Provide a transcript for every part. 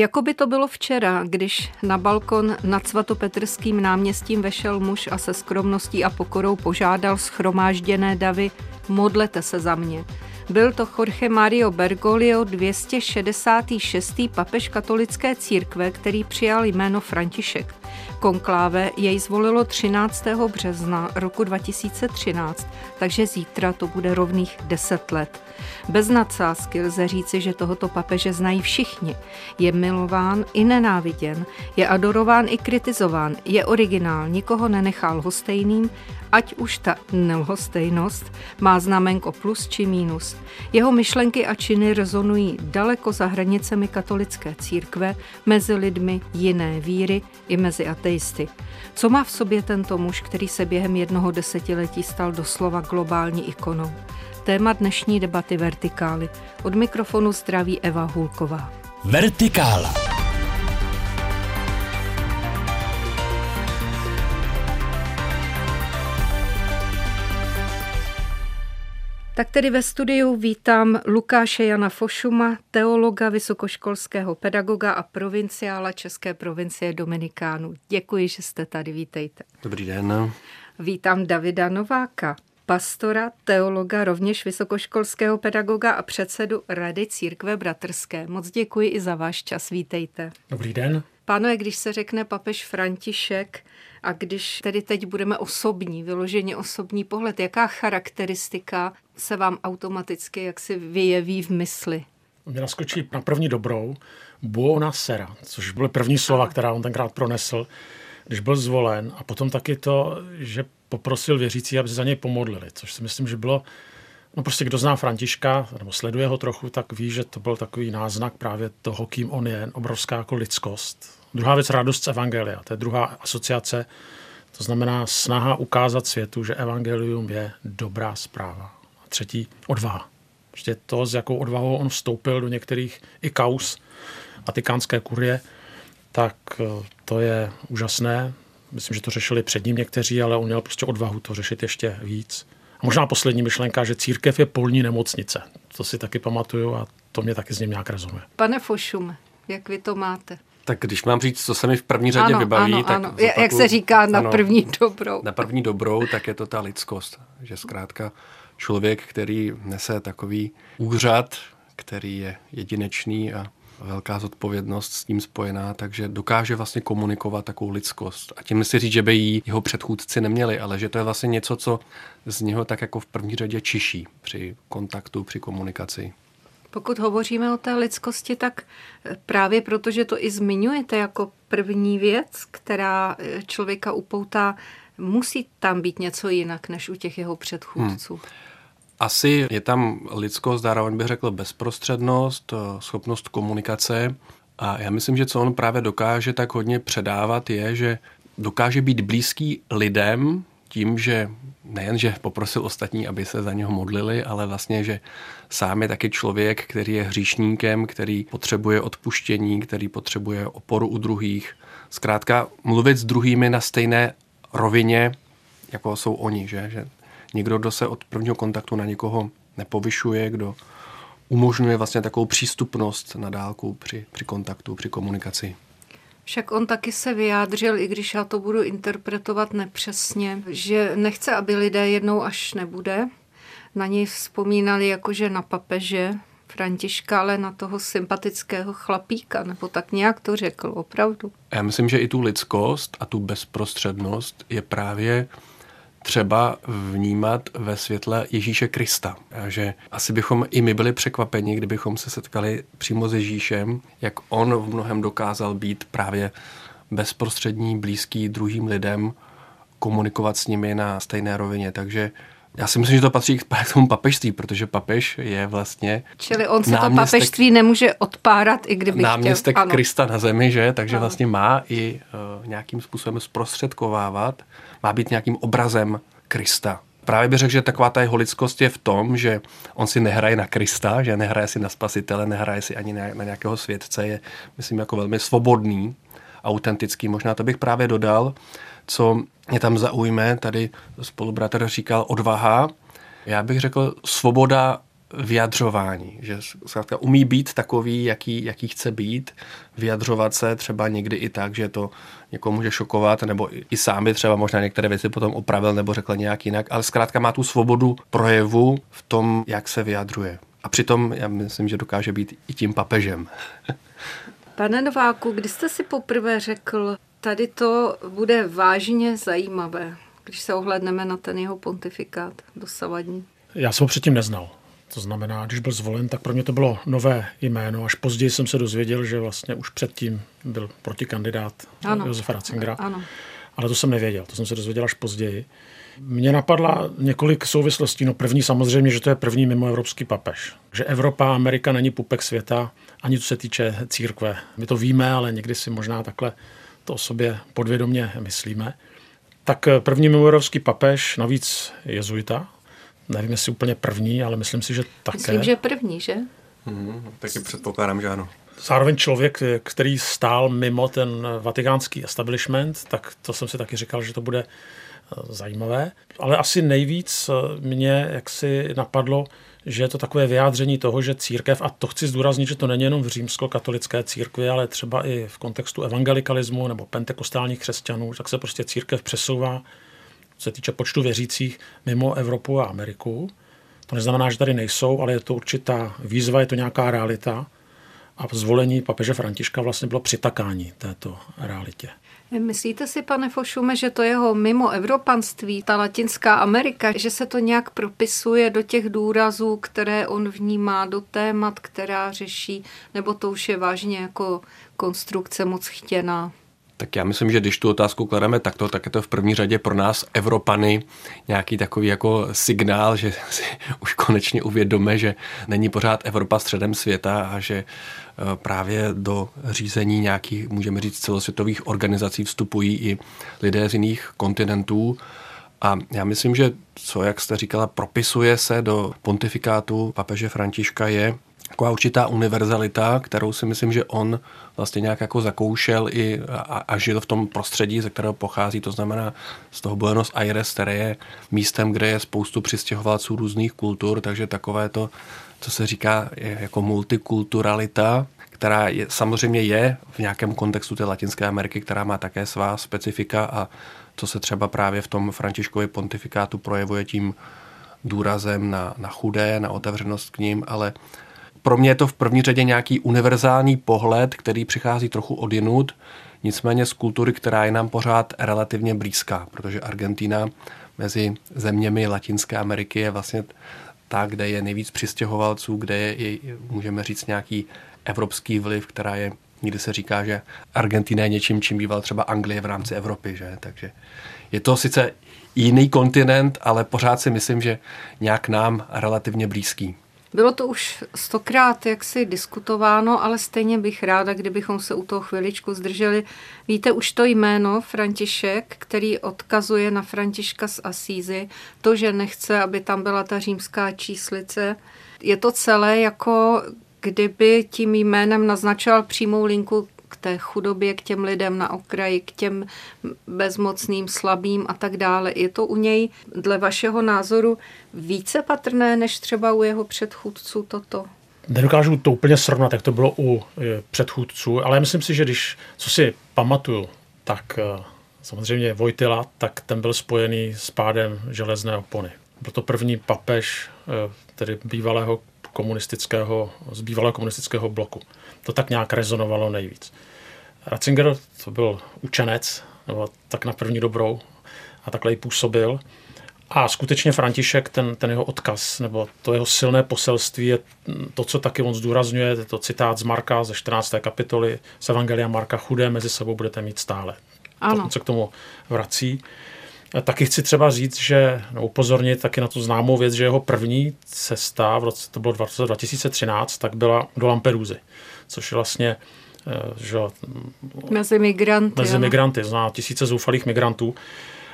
Jako by to bylo včera, když na balkon nad svatopetrským náměstím vešel muž a se skromností a pokorou požádal schromážděné davy, modlete se za mě. Byl to Jorge Mario Bergoglio, 266. papež katolické církve, který přijal jméno František. Konkláve jej zvolilo 13. března roku 2013, takže zítra to bude rovných 10 let. Bez nadsázky lze říci, že tohoto papeže znají všichni. Je milován i nenáviděn, je adorován i kritizován, je originál, nikoho nenechal hostejným, ať už ta nelhostejnost má znamenko plus či mínus. Jeho myšlenky a činy rezonují daleko za hranicemi katolické církve, mezi lidmi jiné víry i mezi ateisty. Co má v sobě tento muž, který se během jednoho desetiletí stal doslova globální ikonou? Téma dnešní debaty Vertikály. Od mikrofonu zdraví Eva Hulková. Vertikála. Tak tedy ve studiu vítám Lukáše Jana Fošuma, teologa, vysokoškolského pedagoga a provinciála České provincie Dominikánu. Děkuji, že jste tady, vítejte. Dobrý den. Vítám Davida Nováka, pastora, teologa, rovněž vysokoškolského pedagoga a předsedu Rady Církve Bratrské. Moc děkuji i za váš čas, vítejte. Dobrý den. Pánové, když se řekne papež František a když tedy teď budeme osobní, vyloženě osobní pohled, jaká charakteristika se vám automaticky jaksi vyjeví v mysli? Mě naskočí na první dobrou buona sera, což byly první slova, která on tenkrát pronesl, když byl zvolen. A potom taky to, že poprosil věřící, aby se za něj pomodlili, což si myslím, že bylo No prostě kdo zná Františka, nebo sleduje ho trochu, tak ví, že to byl takový náznak právě toho, kým on je, obrovská jako lidskost. Druhá věc, radost z Evangelia, to je druhá asociace, to znamená snaha ukázat světu, že Evangelium je dobrá zpráva. A třetí, odvaha. Prostě to, s jakou odvahou on vstoupil do některých i kaus vatikánské kurie, tak eh, to je úžasné. Myslím, že to řešili před ním někteří, ale on měl prostě odvahu to řešit ještě víc. A možná poslední myšlenka, že církev je polní nemocnice. To si taky pamatuju a to mě taky z něm nějak rezonuje. Pane Fošum, jak vy to máte? Tak když mám říct, co se mi v první řadě ano, vybaví, ano, tak ano. Zopakuju, jak se říká na ano, první dobrou. Na první dobrou, tak je to ta lidskost. Že zkrátka člověk, který nese takový úřad, který je jedinečný a velká zodpovědnost s tím spojená, takže dokáže vlastně komunikovat takovou lidskost. A tím si říct, že by jí jeho předchůdci neměli, ale že to je vlastně něco, co z něho tak jako v první řadě čiší při kontaktu, při komunikaci. Pokud hovoříme o té lidskosti, tak právě protože to i zmiňujete jako první věc, která člověka upoutá, musí tam být něco jinak než u těch jeho předchůdců. Hmm. Asi je tam lidskost, zároveň bych řekl bezprostřednost, eh, schopnost komunikace. A já myslím, že co on právě dokáže tak hodně předávat, je, že dokáže být blízký lidem tím, že nejen, že poprosil ostatní, aby se za něho modlili, ale vlastně, že sám je taky člověk, který je hříšníkem, který potřebuje odpuštění, který potřebuje oporu u druhých. Zkrátka mluvit s druhými na stejné rovině, jako jsou oni, že? že někdo, kdo se od prvního kontaktu na někoho nepovyšuje, kdo umožňuje vlastně takovou přístupnost na dálku při, při kontaktu, při komunikaci. Však on taky se vyjádřil, i když já to budu interpretovat nepřesně, že nechce, aby lidé jednou až nebude. Na něj vzpomínali jakože na papeže Františka, ale na toho sympatického chlapíka, nebo tak nějak to řekl, opravdu. Já myslím, že i tu lidskost a tu bezprostřednost je právě třeba vnímat ve světle Ježíše Krista. A že asi bychom i my byli překvapeni, kdybychom se setkali přímo s Ježíšem, jak on v mnohem dokázal být právě bezprostřední, blízký druhým lidem, komunikovat s nimi na stejné rovině. Takže já si myslím, že to patří k tomu papežství, protože papež je vlastně. Čili on se to papežství nemůže odpárat, i kdyby Náměstek chtěl. Krista na zemi, že? Takže ano. vlastně má i uh, nějakým způsobem zprostředkovávat, má být nějakým obrazem Krista. Právě bych řekl, že taková ta jeho lidskost je v tom, že on si nehraje na Krista, že nehraje si na spasitele, nehraje si ani na, na nějakého světce, je, myslím, jako velmi svobodný, autentický. Možná to bych právě dodal, co mě tam zaujme, tady spolubratr říkal odvaha. Já bych řekl svoboda vyjadřování, že zkrátka umí být takový, jaký, jaký chce být, vyjadřovat se třeba někdy i tak, že to někoho může šokovat, nebo i sám by třeba možná některé věci potom opravil nebo řekl nějak jinak, ale zkrátka má tu svobodu projevu v tom, jak se vyjadřuje. A přitom já myslím, že dokáže být i tím papežem. Pane Nováku, kdy jste si poprvé řekl, tady to bude vážně zajímavé, když se ohledneme na ten jeho pontifikát dosavadní? Já jsem ho předtím neznal. To znamená, když byl zvolen, tak pro mě to bylo nové jméno. Až později jsem se dozvěděl, že vlastně už předtím byl protikandidát ano. Josefa Ratzingera. Ano. Ale to jsem nevěděl, to jsem se dozvěděl až později. Mně napadla několik souvislostí. No první samozřejmě, že to je první mimoevropský papež. Že Evropa, Amerika není pupek světa, ani co se týče církve. My to víme, ale někdy si možná takhle to o sobě podvědomě myslíme. Tak první mimoevropský papež, navíc jezuita, nevím, jestli úplně první, ale myslím si, že také. Myslím, že první, že? Hmm, taky předpokládám, že ano. Zároveň člověk, který stál mimo ten vatikánský establishment, tak to jsem si taky říkal, že to bude eh, zajímavé. Ale asi nejvíc eh, mě jaksi napadlo, že je to takové vyjádření toho, že církev, a to chci zdůraznit, že to není jenom v římsko-katolické církvi, ale třeba i v kontextu evangelikalismu nebo pentekostálních křesťanů, tak se prostě církev přesouvá se týče počtu věřících mimo Evropu a Ameriku. To neznamená, že tady nejsou, ale je to určitá výzva, je to nějaká realita. A zvolení papeže Františka vlastně bylo přitakání této realitě. Myslíte si, pane Fošume, že to jeho mimo evropanství, ta Latinská Amerika, že se to nějak propisuje do těch důrazů, které on vnímá, do témat, která řeší, nebo to už je vážně jako konstrukce moc chtěná? Tak já myslím, že když tu otázku klademe takto, tak je to v první řadě pro nás Evropany nějaký takový jako signál, že si už konečně uvědomíme, že není pořád Evropa středem světa a že eh, právě do řízení nějakých, můžeme říct, celosvětových organizací vstupují i lidé z jiných kontinentů. A já myslím, že co, jak jste říkala, propisuje se do pontifikátu papeže Františka je taková určitá univerzalita, kterou si myslím, že on vlastně nějak jako zakoušel i a, a žil v tom prostředí, ze kterého pochází, to znamená z toho Buenos Aires, které je místem, kde je spoustu přistěhovalců různých kultur, takže takové to, co se říká jako multikulturalita, která je, samozřejmě je v nějakém kontextu té Latinské Ameriky, která má také svá specifika a co se třeba právě v tom Františkově pontifikátu projevuje tím důrazem na, na chudé, na otevřenost k ním, ale pro mě je to v první řadě nějaký univerzální pohled, který přichází trochu odinut, nicméně z kultury, která je nám pořád relativně blízká, protože Argentina mezi zeměmi Latinské Ameriky je vlastně ta, kde je nejvíc přistěhovalců, kde je, je můžeme říct, nějaký evropský vliv, která je, někdy se říká, že Argentina je něčím, čím býval třeba Anglie v rámci Evropy, že? takže je to sice jiný kontinent, ale pořád si myslím, že nějak nám relativně blízký. Bylo to už stokrát jaksi diskutováno, ale stejně bych ráda, kdybychom se u toho chviličku zdrželi. Víte, už to jméno František, který odkazuje na Františka z Asízy, to, že nechce, aby tam byla ta římská číslice, je to celé jako kdyby tím jménem naznačoval přímou linku k té chudobě, k těm lidem na okraji, k těm bezmocným, slabým a tak dále. Je to u něj dle vašeho názoru více patrné než třeba u jeho předchůdců toto? Nedokážu to úplně srovnat, jak to bylo u e, předchůdců, ale myslím si, že když, co si pamatuju, tak e, samozřejmě Vojtila, tak ten byl spojený s pádem železné opony. Byl to první papež, e, tedy bývalého komunistického, z bývalého komunistického bloku. To tak nějak rezonovalo nejvíc. Ratzinger to byl učenec, nebo tak na první dobrou, a takhle i působil. A skutečně František, ten, ten jeho odkaz, nebo to jeho silné poselství je to, co taky on zdůrazňuje, je to citát z Marka ze 14. kapitoly z Evangelia Marka, chudé mezi sebou budete mít stále. Ano. To, se k tomu vrací. A taky chci třeba říct, že no, upozornit taky na tu známou věc, že jeho první cesta, v roce, to bylo 2013, tak byla do Lampedusy, což je vlastně eh, že, mezi migranty. Mezi migranty, zná tisíce zoufalých migrantů.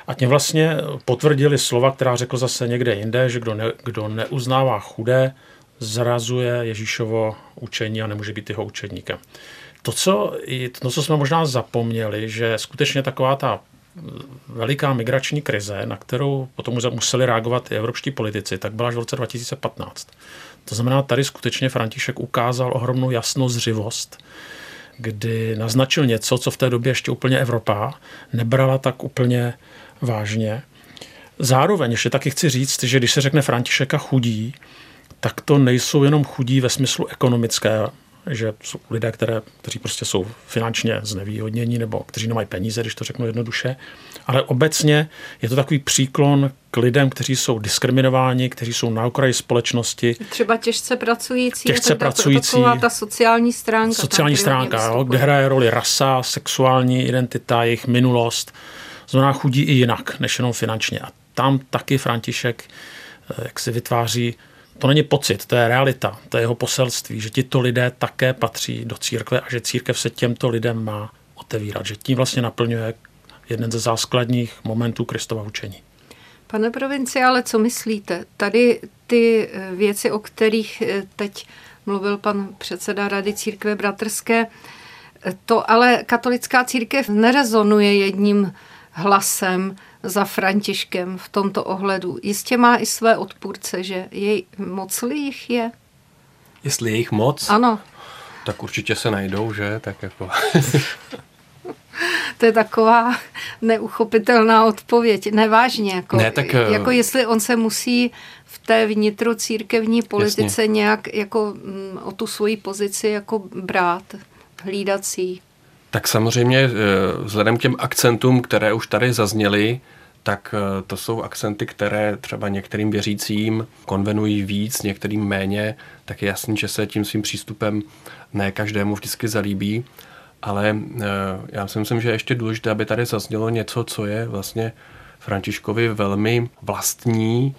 A tím vlastně potvrdili slova, která řekl zase někde jinde, že kdo, ne, kdo neuznává chudé, zrazuje Ježíšovo učení a nemůže být jeho učedníkem. To co, to, co jsme možná zapomněli, že skutečně taková ta veliká migrační krize, na kterou potom museli reagovat i evropští politici, tak byla až v roce 2015. To znamená, tady skutečně František ukázal ohromnou jasnozřivost, kdy naznačil něco, co v té době ještě úplně Evropa nebrala tak úplně vážně. Zároveň ještě taky chci říct, že když se řekne Františeka chudí, tak to nejsou jenom chudí ve smyslu ekonomické, že jsou lidé, které, kteří prostě jsou finančně znevýhodnění nebo kteří nemají peníze, když to řeknu jednoduše, ale obecně je to takový příklon k lidem, kteří jsou diskriminováni, kteří jsou na okraji společnosti. Třeba těžce pracující. Těžce pracující. Taková ta sociální stránka. Sociální stránka, jo, kde hraje roli rasa, sexuální identita, jejich minulost. Znamená chudí i jinak, než jenom finančně. A tam taky František eh, jak si vytváří to není pocit, to je realita, to je jeho poselství, že tito lidé také patří do církve a že církev se těmto lidem má otevírat, že tím vlastně naplňuje jeden ze základních momentů Kristova učení. Pane provinci, ale co myslíte? Tady ty eh, věci, o kterých eh, teď mluvil pan předseda Rady církve bratrské, eh, to ale katolická církev nerezonuje jedním hlasem za Františkem v tomto ohledu. Jistě má i své odpůrce, že jej moc jich je? Jestli je jich moc? Ano. Tak určitě se najdou, že? Tak jako... to je taková neuchopitelná odpověď. Nevážně. Jako, ne, tak, jako jestli on se musí v té vnitro církevní politice jasně. nějak jako mm, o tu svoji pozici jako brát, hlídací. Tak samozřejmě eh, vzhledem k těm akcentům, které už tady zazněly, tak eh, to jsou akcenty, které třeba některým věřícím konvenují víc, některým méně, tak je jasný, že se tím svým přístupem ne každému vždycky zalíbí, ale eh, já si myslím, že je ještě důležité, aby tady zaznělo něco, co je vlastně Františkovi velmi vlastní,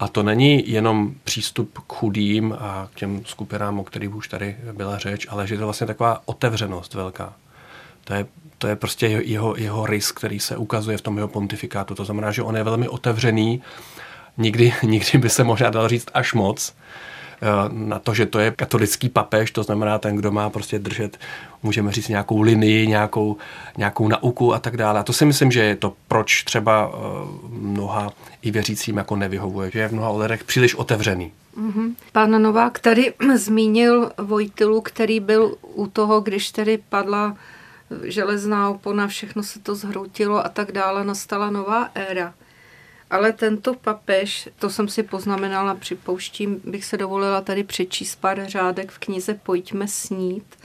a to není jenom přístup k chudým a k těm skupinám, o kterých už tady byla řeč, ale že je to vlastně taková otevřenost velká. To je, to je prostě jeho, jeho rys, který se ukazuje v tom jeho pontifikátu. To znamená, že on je velmi otevřený, nikdy, nikdy by se možná dal říct až moc, eh, na to, že to je katolický papež, to znamená ten, kdo má prostě držet, můžeme říct, nějakou linii, nějakou, nějakou nauku a tak dále. A to si myslím, že je to, proč třeba eh, mnoha i věřícím jako nevyhovuje, že je v mnoha ohledech příliš otevřený. Mm-hmm. Pán Novák tady zmínil Vojtilu, který byl u toho, když tady padla železná opona, všechno se to zhroutilo a tak dále, nastala nová éra. Ale tento papež, to jsem si poznamenala, připouštím, bych se dovolila tady přečíst pár řádek v knize Pojďme snít,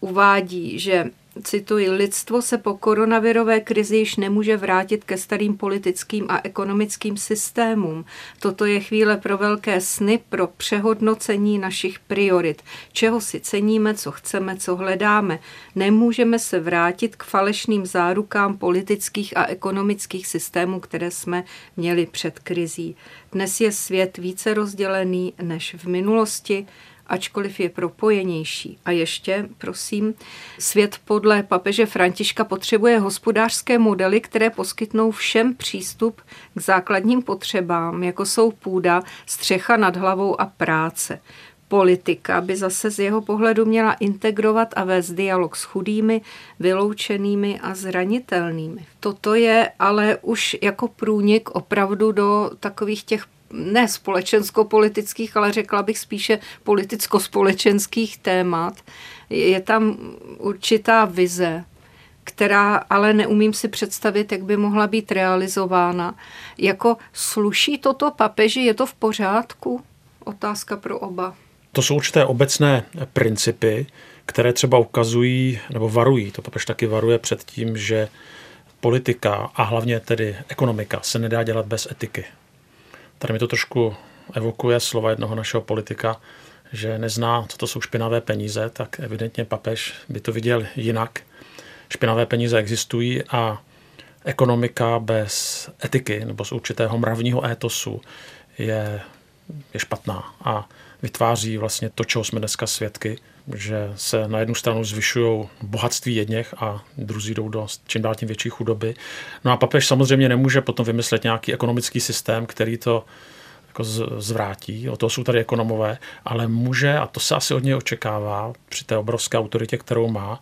uvádí, že cituji, lidstvo se po koronavirové krizi již nemůže vrátit ke starým politickým a ekonomickým systémům. Toto je chvíle pro velké sny, pro přehodnocení našich priorit. Čeho si ceníme, co chceme, co hledáme. Nemůžeme se vrátit k falešným zárukám politických a ekonomických systémů, které jsme měli před krizí. Dnes je svět více rozdělený než v minulosti ačkoliv je propojenější. A ještě, prosím, svět podle papeže Františka potřebuje hospodářské modely, které poskytnou všem přístup k základním potřebám, jako jsou půda, střecha nad hlavou a práce. Politika by zase z jeho pohledu měla integrovat a vést dialog s chudými, vyloučenými a zranitelnými. Toto je ale už jako průnik opravdu do takových těch ne společensko-politických, ale řekla bych spíše politicko-společenských témat. Je tam určitá vize, která ale neumím si představit, jak by mohla být realizována. Jako sluší toto papeži, je to v pořádku? Otázka pro oba. To jsou určité obecné principy, které třeba ukazují nebo varují. To papež taky varuje před tím, že politika a hlavně tedy ekonomika se nedá dělat bez etiky. Tady mi to trošku evokuje slova jednoho našeho politika, že nezná, co to jsou špinavé peníze, tak evidentně papež by to viděl jinak. Špinavé peníze existují a ekonomika bez etiky nebo z určitého mravního étosu je, je špatná a vytváří vlastně to, čeho jsme dneska svědky, že se na jednu stranu zvyšují bohatství jedněch a druzí jdou do čím dál tím větší chudoby. No a papež samozřejmě nemůže potom vymyslet nějaký ekonomický systém, který to jako zvrátí, o to jsou tady ekonomové, ale může, a to se asi od něj očekává při té obrovské autoritě, kterou má,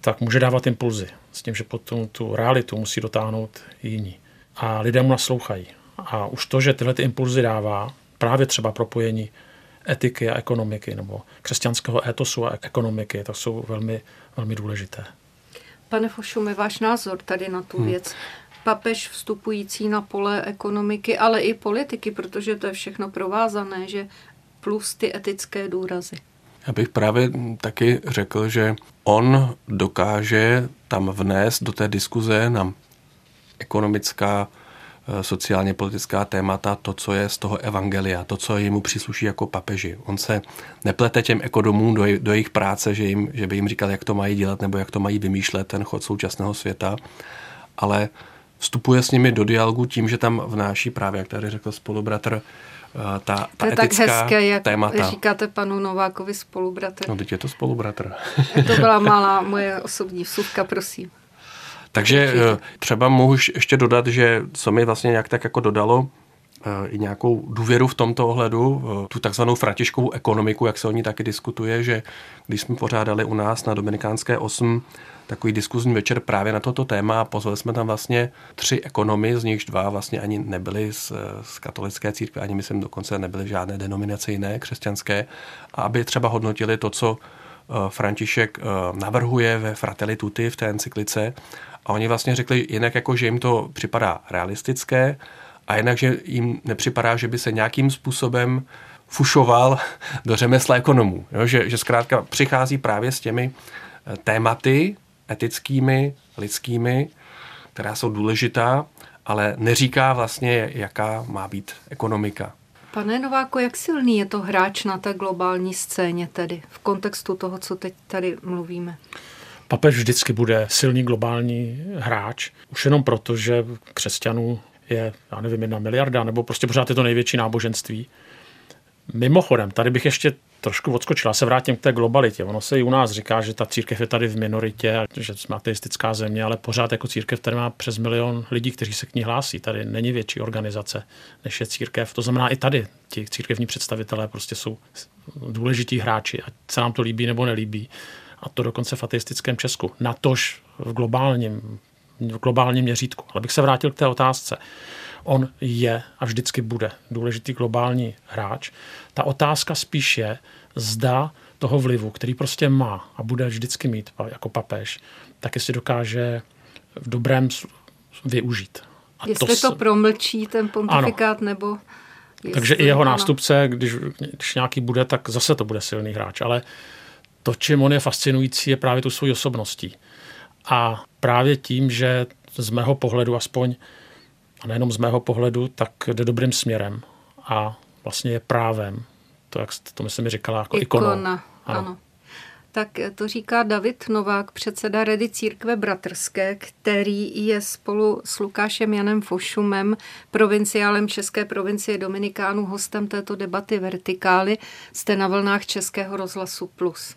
tak může dávat impulzy s tím, že potom tu realitu musí dotáhnout jiní. A lidé mu naslouchají. A už to, že tyhle ty impulzy dává, právě třeba propojení etiky a ekonomiky nebo křesťanského etosu a ekonomiky, to jsou velmi, velmi důležité. Pane Fošume, váš názor tady na tu hmm. věc? Papež vstupující na pole ekonomiky, ale i politiky, protože to je všechno provázané, že plus ty etické důrazy. Já bych právě taky řekl, že on dokáže tam vnést do té diskuze na ekonomická, sociálně politická témata to, co je z toho evangelia, to, co jemu přísluší jako papeži. On se neplete těm ekonomům do, do jejich práce, že, jim, že by jim říkal, jak to mají dělat nebo jak to mají vymýšlet, ten chod současného světa, ale vstupuje s nimi do dialogu tím, že tam vnáší právě, jak tady řekl spolubratr, Eh, ta, ta to je tak hezké, jak témata. říkáte panu Novákovi spolubratr. No, teď je to spolubratr. to byla malá moje osobní vsuvka, prosím. Takže Určitě. Eh, třeba mohu ještě dodat, že co mi vlastně nějak tak jako dodalo, eh, i nějakou důvěru v tomto ohledu, tu takzvanou františkovou ekonomiku, jak se o ní taky diskutuje, že když jsme pořádali u nás na Dominikánské 8 takový diskuzní večer právě na toto téma. Pozvali jsme tam vlastně tři ekonomy, z nichž dva vlastně ani nebyli z, z katolické církve, ani myslím dokonce nebyly žádné denominace jiné křesťanské, a aby třeba hodnotili to, co eh, František eh, navrhuje ve Fratelli Tutti v té encyklice. A oni vlastně řekli jinak, jako že jim to připadá realistické a jinak, že jim nepřipadá, že by se nějakým způsobem fušoval do řemesla ekonomů. Jo? Že, že zkrátka přichází právě s těmi eh, tématy, etickými, lidskými, která jsou důležitá, ale neříká vlastně, jaká má být ekonomika. Pane Nováko, jak silný je to hráč na té globální scéně tedy, v kontextu toho, co teď tady mluvíme? Papež vždycky bude silný globální hráč, už jenom proto, že křesťanů je, já nevím, jedna miliarda, nebo prostě pořád je to největší náboženství. Mimochodem, tady bych ještě trošku odskočila. Se vrátím k té globalitě. Ono se i u nás říká, že ta církev je tady v minoritě, že jsme ateistická země, ale pořád jako církev tady má přes milion lidí, kteří se k ní hlásí. Tady není větší organizace, než je církev. To znamená, i tady ti církevní představitelé prostě jsou důležití hráči, ať se nám to líbí nebo nelíbí. A to dokonce v ateistickém Česku. Natož v globálním, v globálním měřítku. Ale bych se vrátil k té otázce on je a vždycky bude důležitý globální hráč. Ta otázka spíš je, zda toho vlivu, který prostě má a bude vždycky mít jako papež, tak jestli dokáže v dobrém využít. A jestli to, to promlčí ten pontifikát, ano. nebo... Takže i jeho nástupce, když, když nějaký bude, tak zase to bude silný hráč. Ale to, čím on je fascinující, je právě tu svou osobností. A právě tím, že z mého pohledu aspoň a nejenom z mého pohledu, tak jde dobrým směrem a vlastně je právem. To, jak to myslím, říkala jako ikona. ikona. Ano. ano. Tak to říká David Novák, předseda Rady církve bratrské, který je spolu s Lukášem Janem Fošumem, provinciálem České provincie Dominikánů, hostem této debaty Vertikály. Jste na vlnách Českého rozhlasu Plus.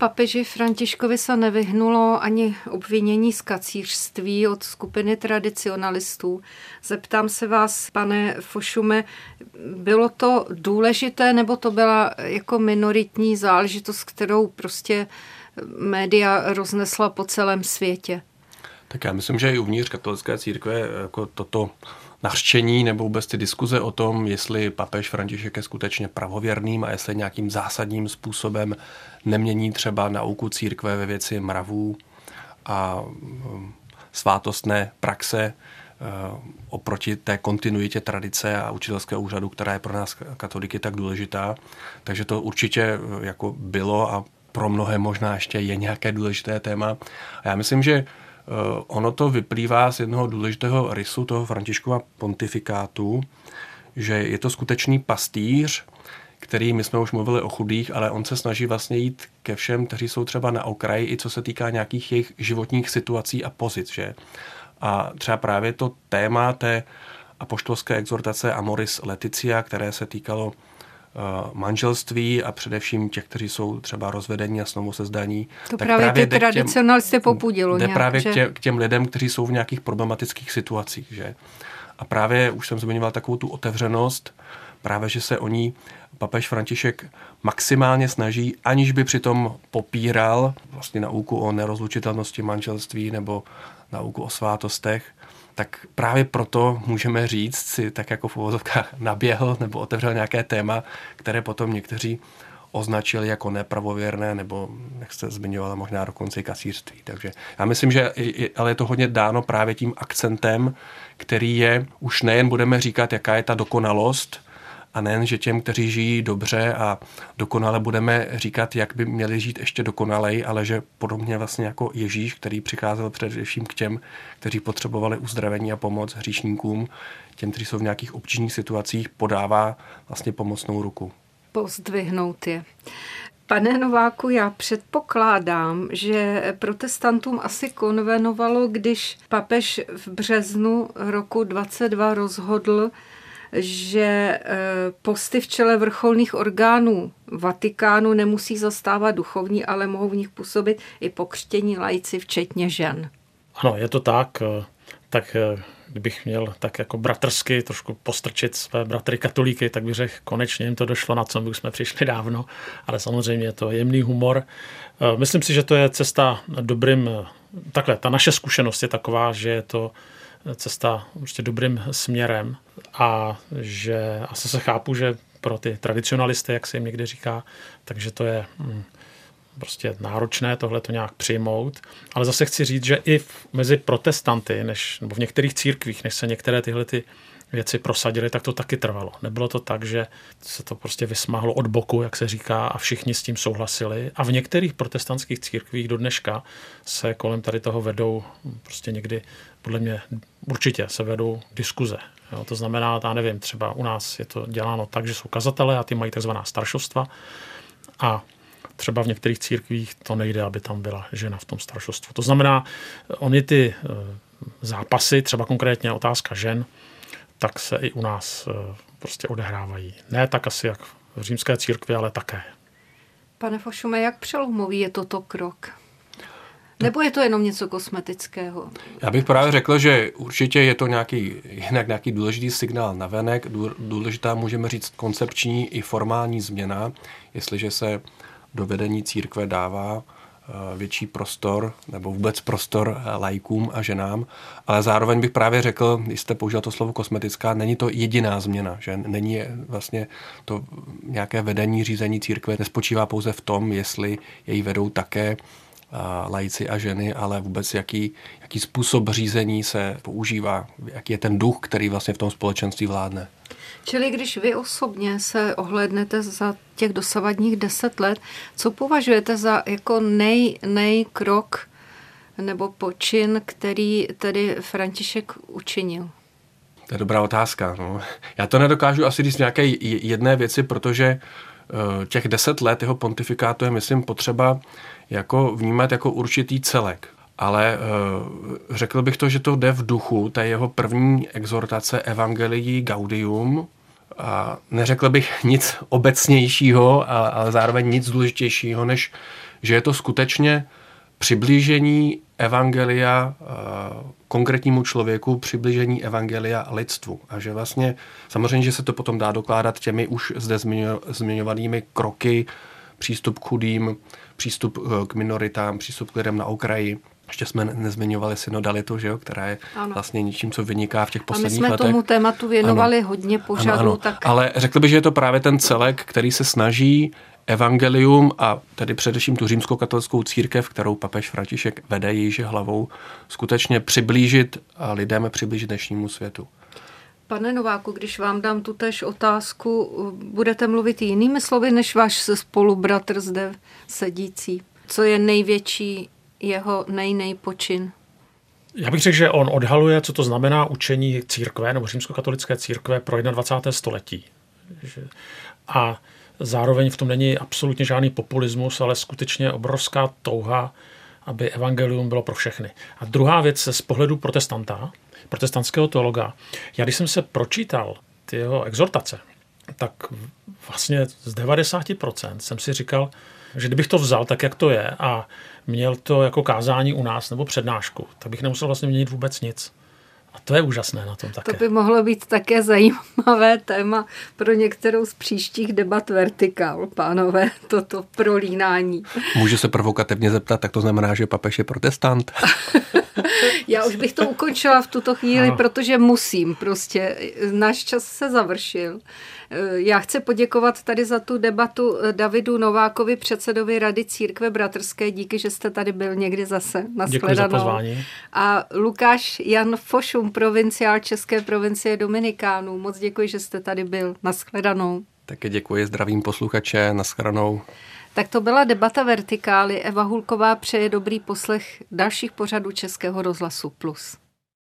Papeži Františkovi se nevyhnulo ani obvinění z kacířství od skupiny tradicionalistů. Zeptám se vás, pane Fošume, bylo to důležité nebo to byla jako minoritní záležitost, kterou prostě média roznesla po celém světě? Tak já myslím, že i uvnitř katolické církve jako toto nařčení nebo vůbec ty diskuze o tom, jestli papež František je skutečně pravověrným a jestli nějakým zásadním způsobem nemění třeba nauku církve ve věci mravů a um, svátostné praxe uh, oproti té kontinuitě tradice a učitelského úřadu, která je pro nás katoliky tak důležitá. Takže to určitě uh, jako bylo a pro mnohé možná ještě je nějaké důležité téma. A já myslím, že Eh, ono to vyplývá z jednoho důležitého rysu toho Františkova pontifikátu, že je to skutečný pastýř, který, my jsme už mluvili o chudých, ale on se snaží vlastně jít ke všem, kteří jsou třeba na okraji, i co se týká nějakých jejich životních situací a pozic. Že? A třeba právě to téma té apoštolské exhortace Amoris Leticia, které se týkalo manželství a především těch, kteří jsou třeba rozvedení a znovu se zdaní. To tak právě, právě ty tradicionalisty popudilo Jde nějak, právě že... k, tě, k těm lidem, kteří jsou v nějakých problematických situacích. Že? A právě už jsem zmiňoval takovou tu otevřenost, právě, že se o ní papež František maximálně snaží, aniž by přitom popíral vlastně nauku o nerozlučitelnosti manželství nebo nauku o svátostech, tak právě proto můžeme říct si, tak jako v uvozovkách naběhl nebo otevřel nějaké téma, které potom někteří označili jako nepravověrné, nebo, jak jste zmiňovala, možná dokonce i kasířství. Takže já myslím, že ale je to hodně dáno právě tím akcentem, který je, už nejen budeme říkat, jaká je ta dokonalost, a nejen, že těm, kteří žijí dobře a dokonale budeme říkat, jak by měli žít ještě dokonalej, ale že podobně vlastně jako Ježíš, který přicházel především k těm, kteří potřebovali uzdravení a pomoc hříšníkům, těm, kteří jsou v nějakých obtížných situacích, podává vlastně pomocnou ruku. Pozdvihnout je. Pane Nováku, já předpokládám, že protestantům asi konvenovalo, když papež v březnu roku 22 rozhodl, že eh, posty v čele vrcholných orgánů Vatikánu nemusí zastávat duchovní, ale mohou v nich působit i pokřtění lajci, včetně žen. Ano, je to tak. Eh, tak eh, kdybych měl tak jako bratrsky trošku postrčit své bratry katolíky, tak bych řekl, konečně jim to došlo, na co už jsme přišli dávno, ale samozřejmě je to jemný humor. Myslím si, že to je cesta dobrým, takhle, ta naše zkušenost je taková, že je to cesta prostě dobrým směrem a že asi se chápu, že pro ty tradicionalisty, jak se jim někdy říká, takže to je hm, prostě náročné tohle to nějak přijmout. Ale zase chci říct, že i v, mezi protestanty, než, nebo v některých církvích, než se některé tyhle ty věci prosadili, tak to taky trvalo. Nebylo to tak, že se to prostě vysmáhlo od boku, jak se říká, a všichni s tím souhlasili. A v některých protestantských církvích do dneška se kolem tady toho vedou prostě někdy, podle mě určitě se vedou diskuze. Jo, to znamená, já nevím, třeba u nás je to děláno tak, že jsou kazatelé a ty mají takzvaná staršostva a třeba v některých církvích to nejde, aby tam byla žena v tom staršostvu. To znamená, oni ty eh, zápasy, třeba konkrétně otázka žen, tak se i u nás eh, prostě odehrávají. Ne tak asi jak v římské církvi, ale také. Pane Fošume, jak přelomový je toto krok? Nebo je to jenom něco kosmetického? Já bych právě řekl, že určitě je to nějaký, jinak nějaký důležitý signál na venek. Důležitá můžeme říct koncepční i formální změna, jestliže se do vedení církve dává Eh, větší prostor nebo vůbec prostor eh, lajkům a ženám, ale zároveň bych právě řekl, když jste použil to slovo kosmetická, není to jediná změna, že není vlastně to nějaké vedení, řízení církve nespočívá pouze v tom, jestli jej vedou také eh, lajci a ženy, ale vůbec jaký, jaký způsob řízení se používá, jaký je ten duch, který vlastně v tom společenství vládne. Čili když vy osobně se ohlednete za těch dosavadních deset let, co považujete za jako nej, krok nebo počin, který tedy František učinil? To je dobrá otázka. No. Já to nedokážu asi říct nějaké jedné věci, protože eh, těch deset let jeho pontifikátu je, myslím, potřeba jako vnímat jako určitý celek. Ale uh, řekl bych to, že to jde v duchu té jeho první exhortace Evangelii Gaudium, a neřekl bych nic obecnějšího, ale, ale zároveň nic důležitějšího, než že je to skutečně přiblížení evangelia eh, konkrétnímu člověku, přiblížení evangelia lidstvu. A že vlastně, samozřejmě, že se to potom dá dokládat těmi už zde zmiňovanými kroky, přístup k chudým, přístup eh, k minoritám, přístup k lidem na okraji, ještě jsme nezmiňovali synodalitu, že jo, která je ano. vlastně něčím, co vyniká v těch posledních letech. A my jsme letech. tomu tématu věnovali ano. hodně pořadů. Ano, ano. Tak... Ale řekl bych, že je to právě ten celek, který se snaží evangelium a tedy především tu římskou katolickou církev, kterou papež František vede jejíž hlavou, skutečně přiblížit a lidem přiblížit dnešnímu světu. Pane Nováku, když vám dám tu tež otázku, budete mluvit jinými slovy než váš spolubratr zde sedící? Co je největší jeho nej počin? Já bych řekl, že on odhaluje, co to znamená učení církve nebo římskokatolické církve pro 21. století. A zároveň v tom není absolutně žádný populismus, ale skutečně obrovská touha, aby evangelium bylo pro všechny. A druhá věc z pohledu protestanta, protestantského teologa, já když jsem se pročítal ty jeho exhortace, tak vlastně z 90% jsem si říkal, že kdybych to vzal tak, jak to je a měl to jako kázání u nás nebo přednášku, tak bych nemusel vlastně měnit vůbec nic. A to je úžasné na tom také. To by mohlo být také zajímavé téma pro některou z příštích debat vertikál, pánové, toto prolínání. Můžu se provokativně zeptat, tak to znamená, že papež je protestant? Já už bych to ukončila v tuto chvíli, no. protože musím prostě. Náš čas se završil. Já chci poděkovat tady za tu debatu Davidu Novákovi, předsedovi Rady Církve Bratrské. Díky, že jste tady byl někdy zase. Děkuji za pozvání. A Lukáš Jan Fošum, provinciál České provincie Dominikánů. Moc děkuji, že jste tady byl. Naschledanou. Také děkuji, zdravím posluchače, naschledanou. Tak to byla debata Vertikály. Eva Hulková přeje dobrý poslech dalších pořadů Českého rozhlasu Plus.